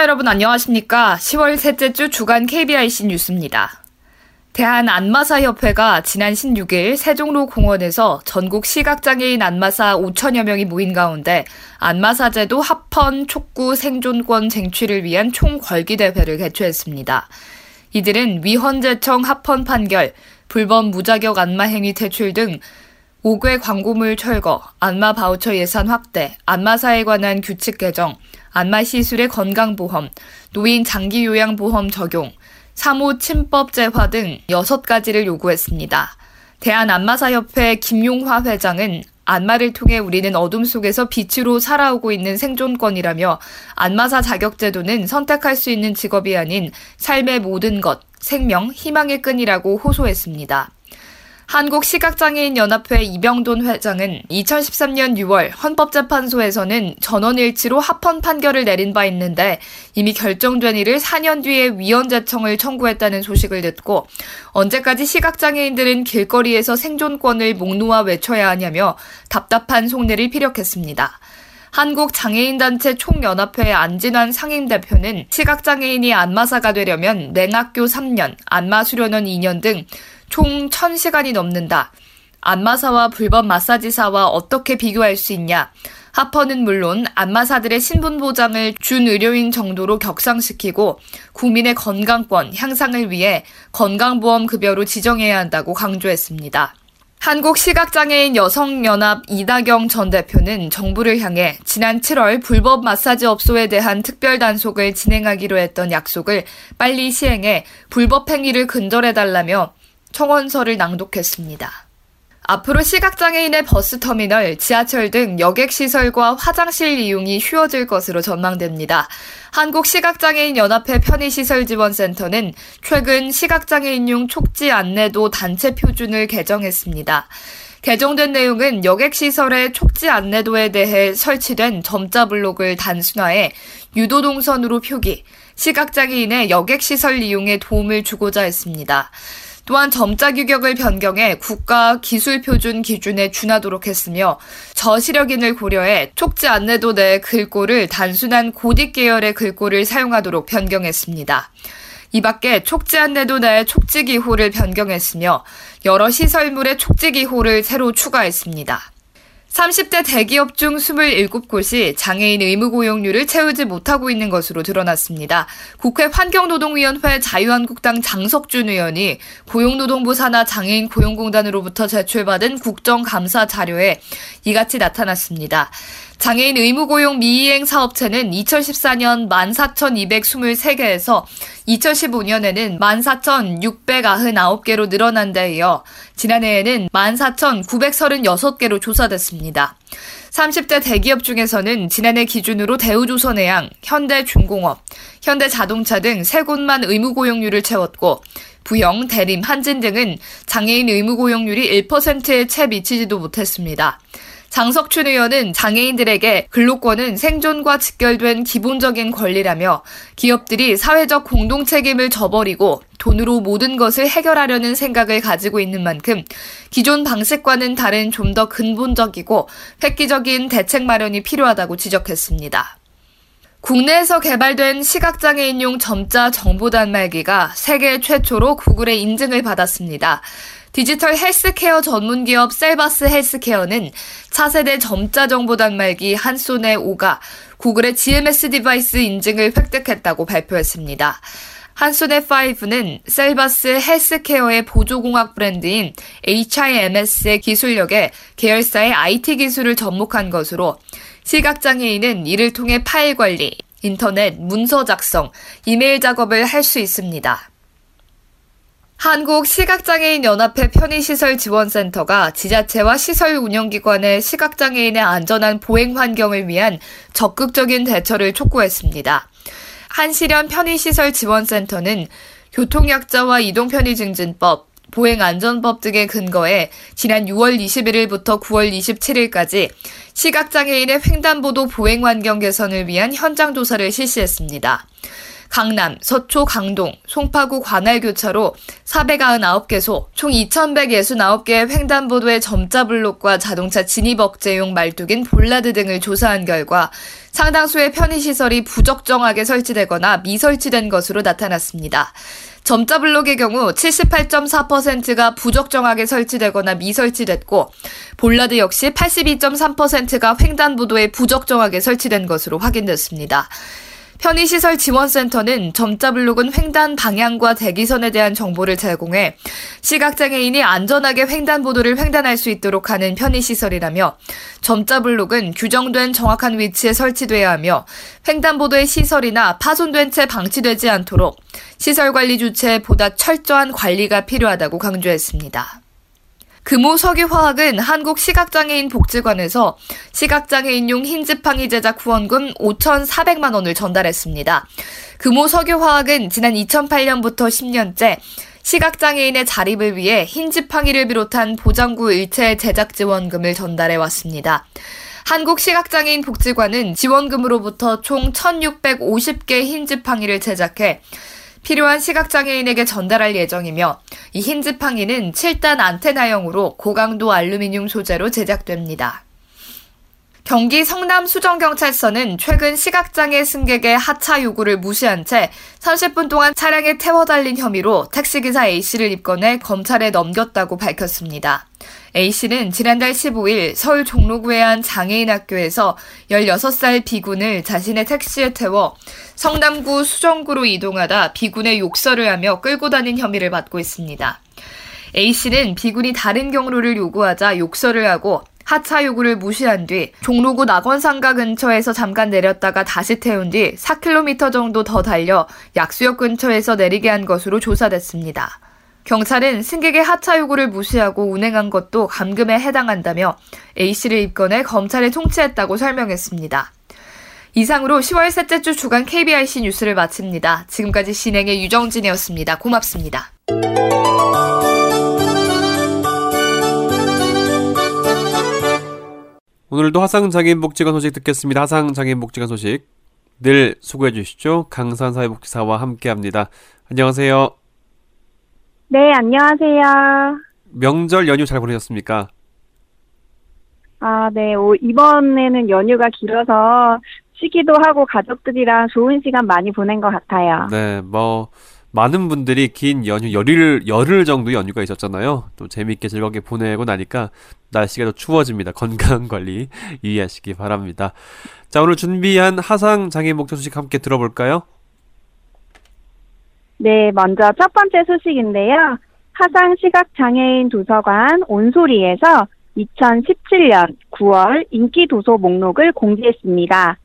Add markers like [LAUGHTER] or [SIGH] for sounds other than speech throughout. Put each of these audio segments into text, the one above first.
여러분 안녕하십니까? 10월 셋째 주 주간 KBIC 뉴스입니다. 대한안마사협회가 지난 16일 세종로 공원에서 전국 시각장애인 안마사 5천여 명이 모인 가운데 안마사제도 합헌 촉구 생존권 쟁취를 위한 총궐기대회를 개최했습니다. 이들은 위헌제청 합헌 판결, 불법 무자격 안마행위 퇴출 등 5개 광고물 철거, 안마 바우처 예산 확대, 안마사에 관한 규칙 개정, 안마 시술의 건강보험, 노인 장기 요양보험 적용, 사모 침법제화 등 6가지를 요구했습니다. 대한안마사협회 김용화 회장은 안마를 통해 우리는 어둠 속에서 빛으로 살아오고 있는 생존권이라며 안마사 자격제도는 선택할 수 있는 직업이 아닌 삶의 모든 것, 생명, 희망의 끈이라고 호소했습니다. 한국시각장애인연합회 이병돈 회장은 2013년 6월 헌법재판소에서는 전원일치로 합헌 판결을 내린 바 있는데 이미 결정된 일을 4년 뒤에 위헌 재청을 청구했다는 소식을 듣고 언제까지 시각장애인들은 길거리에서 생존권을 목 놓아 외쳐야 하냐며 답답한 속내를 피력했습니다. 한국장애인단체 총연합회 안진환 상임대표는 시각장애인이 안마사가 되려면 냉학교 3년, 안마수련원 2년 등 총 1000시간이 넘는다. 안마사와 불법 마사지사와 어떻게 비교할 수 있냐? 하퍼는 물론 안마사들의 신분 보장을 준 의료인 정도로 격상시키고 국민의 건강권 향상을 위해 건강보험 급여로 지정해야 한다고 강조했습니다. 한국 시각장애인 여성연합 이다경 전 대표는 정부를 향해 지난 7월 불법 마사지 업소에 대한 특별 단속을 진행하기로 했던 약속을 빨리 시행해 불법 행위를 근절해달라며 청원서를 낭독했습니다. 앞으로 시각장애인의 버스터미널, 지하철 등 여객시설과 화장실 이용이 쉬워질 것으로 전망됩니다. 한국시각장애인연합회 편의시설지원센터는 최근 시각장애인용 촉지 안내도 단체 표준을 개정했습니다. 개정된 내용은 여객시설의 촉지 안내도에 대해 설치된 점자 블록을 단순화해 유도동선으로 표기, 시각장애인의 여객시설 이용에 도움을 주고자 했습니다. 또한 점자 규격을 변경해 국가 기술 표준 기준에 준하도록 했으며 저시력인을 고려해 촉지 안내도 내 글꼴을 단순한 고딕 계열의 글꼴을 사용하도록 변경했습니다. 이 밖에 촉지 안내도 내 촉지 기호를 변경했으며 여러 시설물의 촉지 기호를 새로 추가했습니다. 30대 대기업 중 27곳이 장애인 의무 고용률을 채우지 못하고 있는 것으로 드러났습니다. 국회 환경노동위원회 자유한국당 장석준 의원이 고용노동부 산하 장애인 고용공단으로부터 제출받은 국정감사 자료에 이같이 나타났습니다. 장애인 의무고용 미이행 사업체는 2014년 14,223개에서 2015년에는 14,699개로 늘어난 데 이어 지난해에는 14,936개로 조사됐습니다. 30대 대기업 중에서는 지난해 기준으로 대우조선해양, 현대중공업, 현대자동차 등 세 곳만 의무고용률을 채웠고 부영, 대림, 한진 등은 장애인 의무고용률이 1%에 채 미치지도 못했습니다. 장석춘 의원은 장애인들에게 근로권은 생존과 직결된 기본적인 권리라며 기업들이 사회적 공동 책임을 져버리고 돈으로 모든 것을 해결하려는 생각을 가지고 있는 만큼 기존 방식과는 다른 좀 더 근본적이고 획기적인 대책 마련이 필요하다고 지적했습니다. 국내에서 개발된 시각장애인용 점자 정보 단말기가 세계 최초로 구글의 인증을 받았습니다. 디지털 헬스케어 전문 기업 셀바스 헬스케어는 차세대 점자 정보 단말기 한소네 5가 구글의 GMS device 인증을 획득했다고 발표했습니다. 한소네 5는 셀바스 헬스케어의 보조공학 브랜드인 HIMS의 기술력에 계열사의 IT 기술을 접목한 것으로 시각장애인은 이를 통해 파일 관리, 인터넷, 문서 작성, 이메일 작업을 할 수 있습니다. 한국시각장애인연합회 편의시설지원센터가 지자체와 시설 운영기관의 시각장애인의 안전한 보행 환경을 위한 적극적인 대처를 촉구했습니다. 한시련 편의시설지원센터는 교통약자와 이동편의증진법, 보행안전법 등의 근거에 지난 6월 21일부터 9월 27일까지 시각장애인의 횡단보도 보행 환경 개선을 위한 현장 조사를 실시했습니다. 강남, 서초, 강동, 송파구 관할교차로 499개소, 총 2,169개의 횡단보도의 점자 블록과 자동차 진입 억제용 말뚝인 볼라드 등을 조사한 결과 상당수의 편의시설이 부적정하게 설치되거나 미설치된 것으로 나타났습니다. 점자 블록의 경우 78.4%가 부적정하게 설치되거나 미설치됐고 볼라드 역시 82.3%가 횡단보도에 부적정하게 설치된 것으로 확인됐습니다. 편의시설 지원센터는 점자 블록은 횡단 방향과 대기선에 대한 정보를 제공해 시각장애인이 안전하게 횡단보도를 횡단할 수 있도록 하는 편의시설이라며 점자 블록은 규정된 정확한 위치에 설치돼야 하며 횡단보도의 시설이나 파손된 채 방치되지 않도록 시설관리 주체에 보다 철저한 관리가 필요하다고 강조했습니다. 금호 석유화학은 한국시각장애인 복지관에서 시각장애인용 흰지팡이 제작 후원금 5,400만 원을 전달했습니다. 금호 석유화학은 지난 2008년부터 10년째 시각장애인의 자립을 위해 흰지팡이를 비롯한 보장구 일체 제작 지원금을 전달해 왔습니다. 한국시각장애인 복지관은 지원금으로부터 총 1,650개 흰지팡이를 제작해 필요한 시각장애인에게 전달할 예정이며 이 흰 지팡이는 7단 안테나형으로 고강도 알루미늄 소재로 제작됩니다. 경기 성남 수정경찰서는 최근 시각장애 승객의 하차 요구를 무시한 채 30분 동안 차량에 태워 달린 혐의로 택시기사 A씨를 입건해 검찰에 넘겼다고 밝혔습니다. A씨는 지난달 15일 서울 종로구의 한 장애인 학교에서 16살 비군을 자신의 택시에 태워 성남구 수정구로 이동하다 비군의 욕설을 하며 끌고 다닌 혐의를 받고 있습니다. A씨는 비군이 다른 경로를 요구하자 욕설을 하고 하차 요구를 무시한 뒤 종로구 낙원상가 근처에서 잠깐 내렸다가 다시 태운 뒤 4km 정도 더 달려 약수역 근처에서 내리게 한 것으로 조사됐습니다. 경찰은 승객의 하차 요구를 무시하고 운행한 것도 감금에 해당한다며 A씨를 입건해 검찰에 통치했다고 설명했습니다. 이상으로 10월 셋째 주 주간 KBIC 뉴스를 마칩니다. 지금까지 진행의 유정진이었습니다. 고맙습니다. 오늘도 화상장애인 복지관 소식 듣겠습니다. 화상장애인 복지관 소식 늘 수고해 주시죠. 강산 사회복지사와 함께합니다. 안녕하세요. 네, 안녕하세요. 명절 연휴 잘 보내셨습니까? 아, 네. 오, 이번에는 연휴가 길어서 쉬기도 하고 가족들이랑 좋은 시간 많이 보낸 것 같아요. 네, 뭐 많은 분들이 긴 연휴 열일 열흘 정도 연휴가 있었잖아요. 또 재미있게 즐겁게 보내고 나니까 날씨가 더 추워집니다. 건강 관리 [LAUGHS] 유의하시기 바랍니다. 자, 오늘 준비한 하상 장애 목적 소식 함께 들어볼까요? 네, 먼저 첫 번째 소식인데요. 하상 시각 장애인 도서관 온소리에서 2017년 9월 인기 도서 목록을 공지했습니다.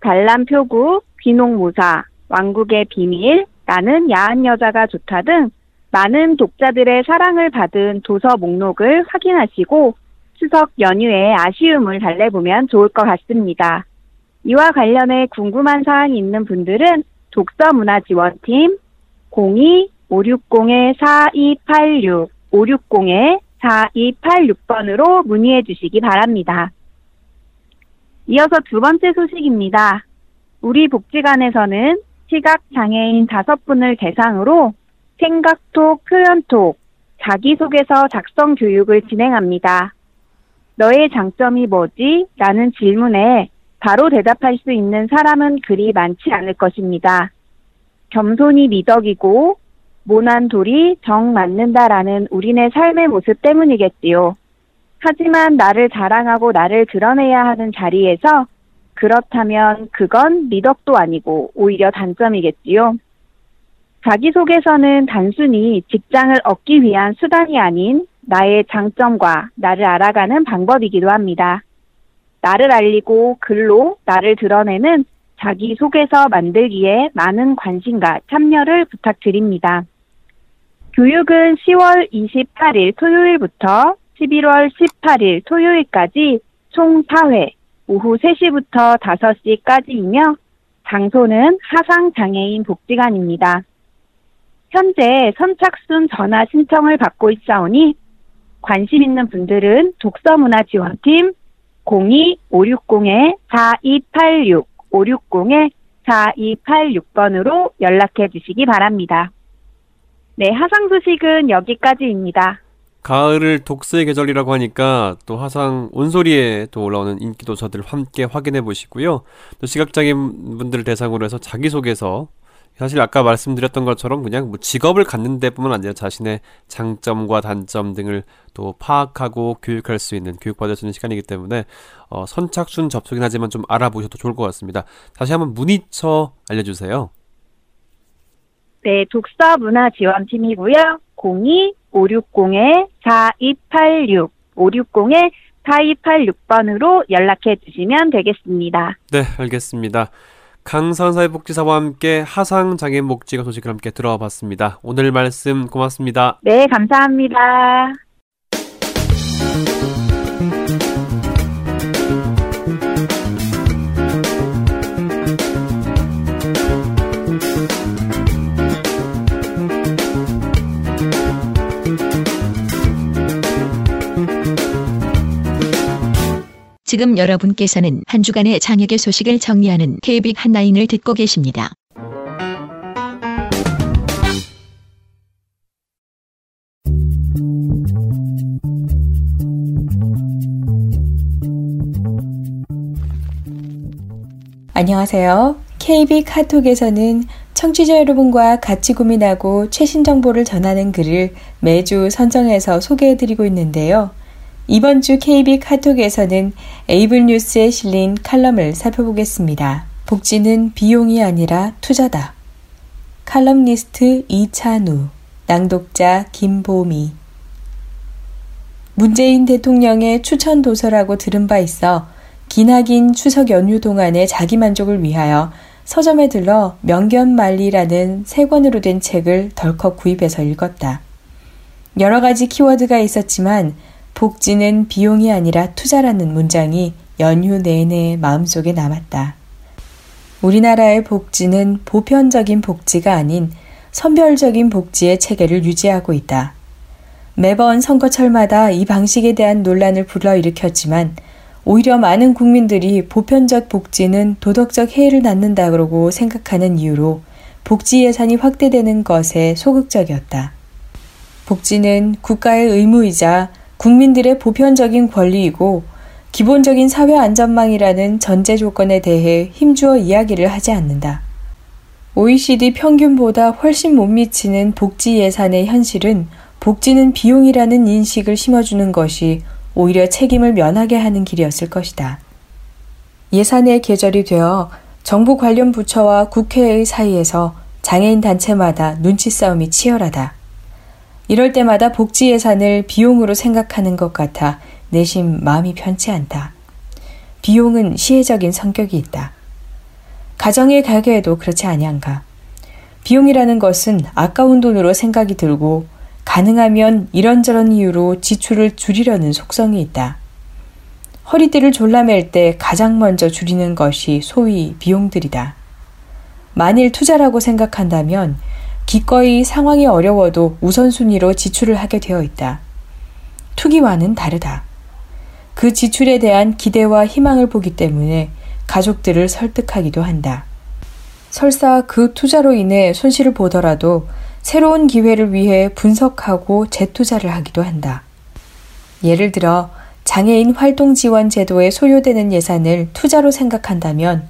단람 표구, 귀농무사, 왕국의 비밀, 나는 야한 여자가 좋다 등 많은 독자들의 사랑을 받은 도서 목록을 확인하시고 추석 연휴에 아쉬움을 달래보면 좋을 것 같습니다. 이와 관련해 궁금한 사항이 있는 분들은 독서문화지원팀 02-560-4286, 560-4286번으로 문의해 주시기 바랍니다. 이어서 두 번째 소식입니다. 우리 복지관에서는 시각 장애인 다섯 분을 대상으로 생각톡, 표현톡, 자기소개서 작성 교육을 진행합니다. 너의 장점이 뭐지? 라는 질문에 바로 대답할 수 있는 사람은 그리 많지 않을 것입니다. 겸손이 미덕이고 모난 돌이 정 맞는다라는 우리네 삶의 모습 때문이겠지요. 하지만 나를 자랑하고 나를 드러내야 하는 자리에서 그렇다면 그건 미덕도 아니고 오히려 단점이겠지요. 자기소개서는 단순히 직장을 얻기 위한 수단이 아닌 나의 장점과 나를 알아가는 방법이기도 합니다. 나를 알리고 글로 나를 드러내는 자기소개서 만들기에 많은 관심과 참여를 부탁드립니다. 교육은 10월 28일 토요일부터 11월 18일 토요일까지 총 4회 오후 3시부터 5시까지이며 장소는 하상장애인 복지관입니다. 현재 선착순 전화 신청을 받고 있사오니 관심 있는 분들은 독서문화지원팀 02-560-4286, 560-4286번으로 연락해 주시기 바랍니다. 네, 하상 소식은 여기까지입니다. 가을을 독서의 계절이라고 하니까 또 화상 온소리에 또 올라오는 인기 도서들 함께 확인해 보시고요. 또 시각장애인 분들을 대상으로 해서 자기소개서 사실 아까 말씀드렸던 것처럼 그냥 뭐 직업을 갖는 데뿐만 아니라 자신의 장점과 단점 등을 또 파악하고 교육할 수 있는 교육받을 수 있는 시간이기 때문에 어, 선착순 접속이긴 하지만 좀 알아보셔도 좋을 것 같습니다. 다시 한번 문의처 알려주세요. 네, 독서문화지원팀이고요. 02-560-4286, 560-4286번으로 연락해 주시면 되겠습니다. 네, 알겠습니다. 강선 사회복지사와 함께 하상장애인 복지가 소식을 함께 들어봤습니다. 오늘 말씀 고맙습니다. 네, 감사합니다. 지금 여러분께서는 한 주간의 장혁의 소식을 정리하는 KBIC 한라인을 듣고 계십니다. 안녕하세요. KB 카톡에서는 청취자 여러분과 같이 고민하고 최신 정보를 전하는 글을 매주 선정해서 소개해드리고 있는데요. 이번 주 KB 카톡에서는 에이블 뉴스에 실린 칼럼을 살펴보겠습니다. 복지는 비용이 아니라 투자다. 칼럼니스트 이찬우, 낭독자 김보미. 문재인 대통령의 추천 도서라고 들은 바 있어 기나긴 추석 연휴 동안의 자기 만족을 위하여 서점에 들러 명견만리라는 세 권으로 된 책을 덜컥 구입해서 읽었다. 여러 가지 키워드가 있었지만 복지는 비용이 아니라 투자라는 문장이 연휴 내내 마음속에 남았다. 우리나라의 복지는 보편적인 복지가 아닌 선별적인 복지의 체계를 유지하고 있다. 매번 선거철마다 이 방식에 대한 논란을 불러일으켰지만 오히려 많은 국민들이 보편적 복지는 도덕적 해를 낳는다고 생각하는 이유로 복지 예산이 확대되는 것에 소극적이었다. 복지는 국가의 의무이자 국민들의 보편적인 권리이고 기본적인 사회 안전망이라는 전제 조건에 대해 힘주어 이야기를 하지 않는다. OECD 평균보다 훨씬 못 미치는 복지 예산의 현실은 복지는 비용이라는 인식을 심어주는 것이 오히려 책임을 면하게 하는 길이었을 것이다. 예산의 계절이 되어 정부 관련 부처와 국회의 사이에서 장애인 단체마다 눈치 싸움이 치열하다. 이럴 때마다 복지 예산을 비용으로 생각하는 것 같아 내심 마음이 편치 않다. 비용은 시혜적인 성격이 있다. 가정의 가게에도 그렇지 아니한가. 비용이라는 것은 아까운 돈으로 생각이 들고 가능하면 이런저런 이유로 지출을 줄이려는 속성이 있다. 허리띠를 졸라맬 때 가장 먼저 줄이는 것이 소위 비용들이다. 만일 투자라고 생각한다면 기꺼이 상황이 어려워도 우선순위로 지출을 하게 되어 있다. 투기와는 다르다. 그 지출에 대한 기대와 희망을 보기 때문에 가족들을 설득하기도 한다. 설사 그 투자로 인해 손실을 보더라도 새로운 기회를 위해 분석하고 재투자를 하기도 한다. 예를 들어 장애인 활동 지원 제도에 소요되는 예산을 투자로 생각한다면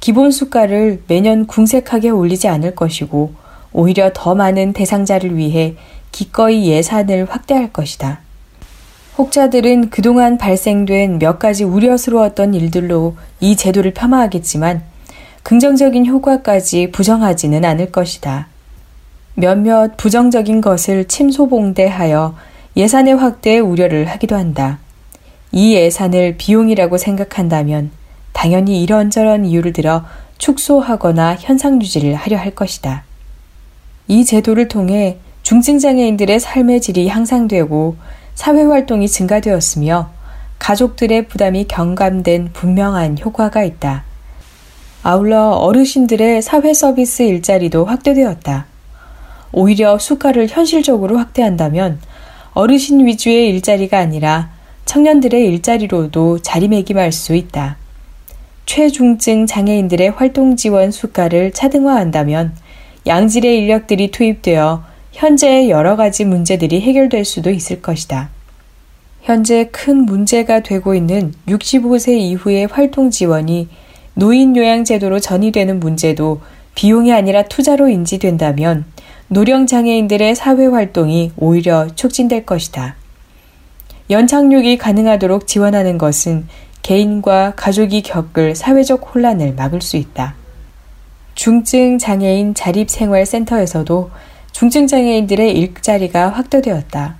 기본 수가를 매년 궁색하게 올리지 않을 것이고 오히려 더 많은 대상자를 위해 기꺼이 예산을 확대할 것이다. 혹자들은 그동안 발생된 몇 가지 우려스러웠던 일들로 이 제도를 폄하하겠지만 긍정적인 효과까지 부정하지는 않을 것이다. 몇몇 부정적인 것을 침소봉대하여 예산의 확대에 우려를 하기도 한다. 이 예산을 비용이라고 생각한다면 당연히 이런저런 이유를 들어 축소하거나 현상 유지를 하려 할 것이다. 이 제도를 통해 중증장애인들의 삶의 질이 향상되고 사회활동이 증가되었으며 가족들의 부담이 경감된 분명한 효과가 있다. 아울러 어르신들의 사회 서비스 일자리도 확대되었다. 오히려 수가를 현실적으로 확대한다면 어르신 위주의 일자리가 아니라 청년들의 일자리로도 자리매김할 수 있다. 최중증 장애인들의 활동 지원 수가를 차등화한다면 양질의 인력들이 투입되어 현재의 여러 가지 문제들이 해결될 수도 있을 것이다. 현재 큰 문제가 되고 있는 65세 이후의 활동 지원이 노인 요양 제도로 전이되는 문제도 비용이 아니라 투자로 인지된다면 노령 장애인들의 사회 활동이 오히려 촉진될 것이다. 연착륙이 가능하도록 지원하는 것은 개인과 가족이 겪을 사회적 혼란을 막을 수 있다. 중증 장애인 자립생활센터에서도 중증 장애인들의 일자리가 확대되었다.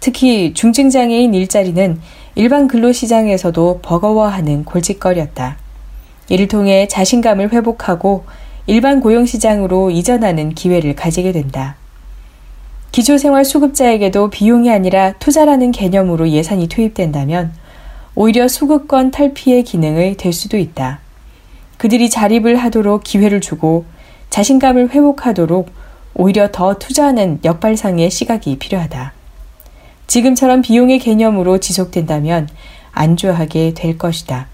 특히 중증 장애인 일자리는 일반 근로시장에서도 버거워하는 골칫거리였다. 이를 통해 자신감을 회복하고 일반 고용시장으로 이전하는 기회를 가지게 된다. 기초생활 수급자에게도 비용이 아니라 투자라는 개념으로 예산이 투입된다면 오히려 수급권 탈피의 기능을 될 수도 있다. 그들이 자립을 하도록 기회를 주고 자신감을 회복하도록 오히려 더 투자하는 역발상의 시각이 필요하다. 지금처럼 비용의 개념으로 지속된다면 안주하게 될 것이다.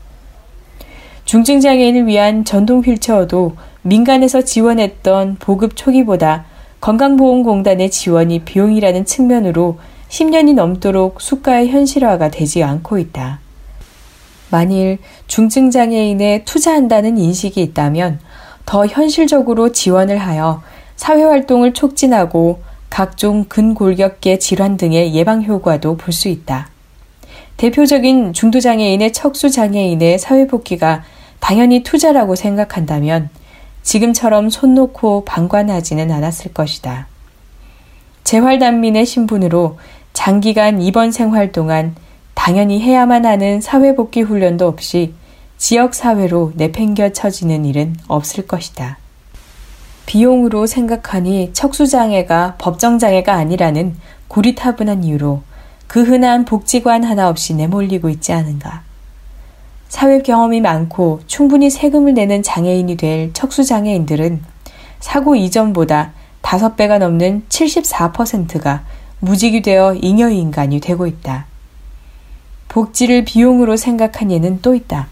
중증장애인을 위한 전동 휠체어도 민간에서 지원했던 보급 초기보다 건강보험공단의 지원이 비용이라는 측면으로 10년이 넘도록 수가의 현실화가 되지 않고 있다. 만일 중증장애인에 투자한다는 인식이 있다면 더 현실적으로 지원을 하여 사회활동을 촉진하고 각종 근골격계 질환 등의 예방 효과도 볼 수 있다. 대표적인 중도장애인의 척수장애인의 사회복귀가 당연히 투자라고 생각한다면 지금처럼 손 놓고 방관하지는 않았을 것이다. 재활단민의 신분으로 장기간 입원 생활 동안 당연히 해야만 하는 사회복귀 훈련도 없이 지역사회로 내팽겨 쳐지는 일은 없을 것이다. 비용으로 생각하니 척수장애가 법정장애가 아니라는 고리타분한 이유로 그 흔한 복지관 하나 없이 내몰리고 있지 않은가. 사회 경험이 많고 충분히 세금을 내는 장애인이 될 척수장애인들은 사고 이전보다 5배가 넘는 74%가 무직이 되어 잉여인간이 되고 있다. 복지를 비용으로 생각한 예는 또 있다.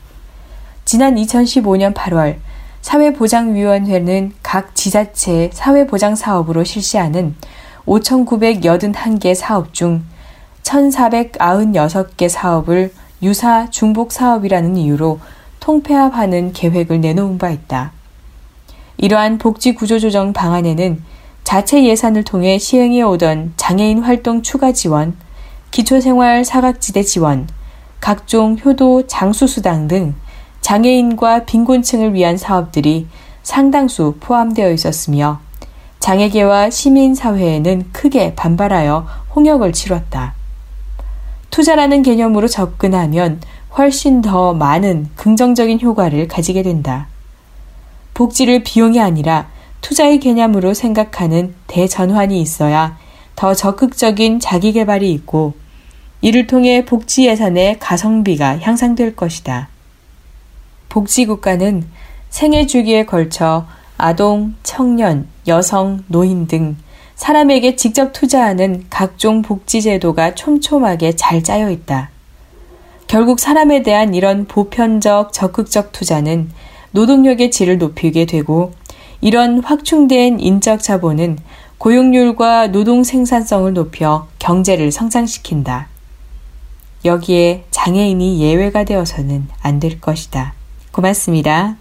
지난 2015년 8월 사회보장위원회는 각 지자체 사회보장 사업으로 실시하는 5,981개 사업 중 1,496개 사업을 유사 중복 사업이라는 이유로 통폐합하는 계획을 내놓은 바 있다. 이러한 복지 구조 조정 방안에는 자체 예산을 통해 시행해 오던 장애인 활동 추가 지원, 기초생활 사각지대 지원, 각종 효도 장수수당 등 장애인과 빈곤층을 위한 사업들이 상당수 포함되어 있었으며 장애계와 시민사회에는 크게 반발하여 홍역을 치렀다. 투자라는 개념으로 접근하면 훨씬 더 많은 긍정적인 효과를 가지게 된다. 복지를 비용이 아니라 투자의 개념으로 생각하는 대전환이 있어야 더 적극적인 자기 개발이 있고 이를 통해 복지 예산의 가성비가 향상될 것이다. 복지국가는 생애 주기에 걸쳐 아동, 청년, 여성, 노인 등 사람에게 직접 투자하는 각종 복지제도가 촘촘하게 잘 짜여 있다. 결국 사람에 대한 이런 보편적 적극적 투자는 노동력의 질을 높이게 되고 이런 확충된 인적 자본은 고용률과 노동 생산성을 높여 경제를 성장시킨다. 여기에 장애인이 예외가 되어서는 안 될 것이다. 고맙습니다.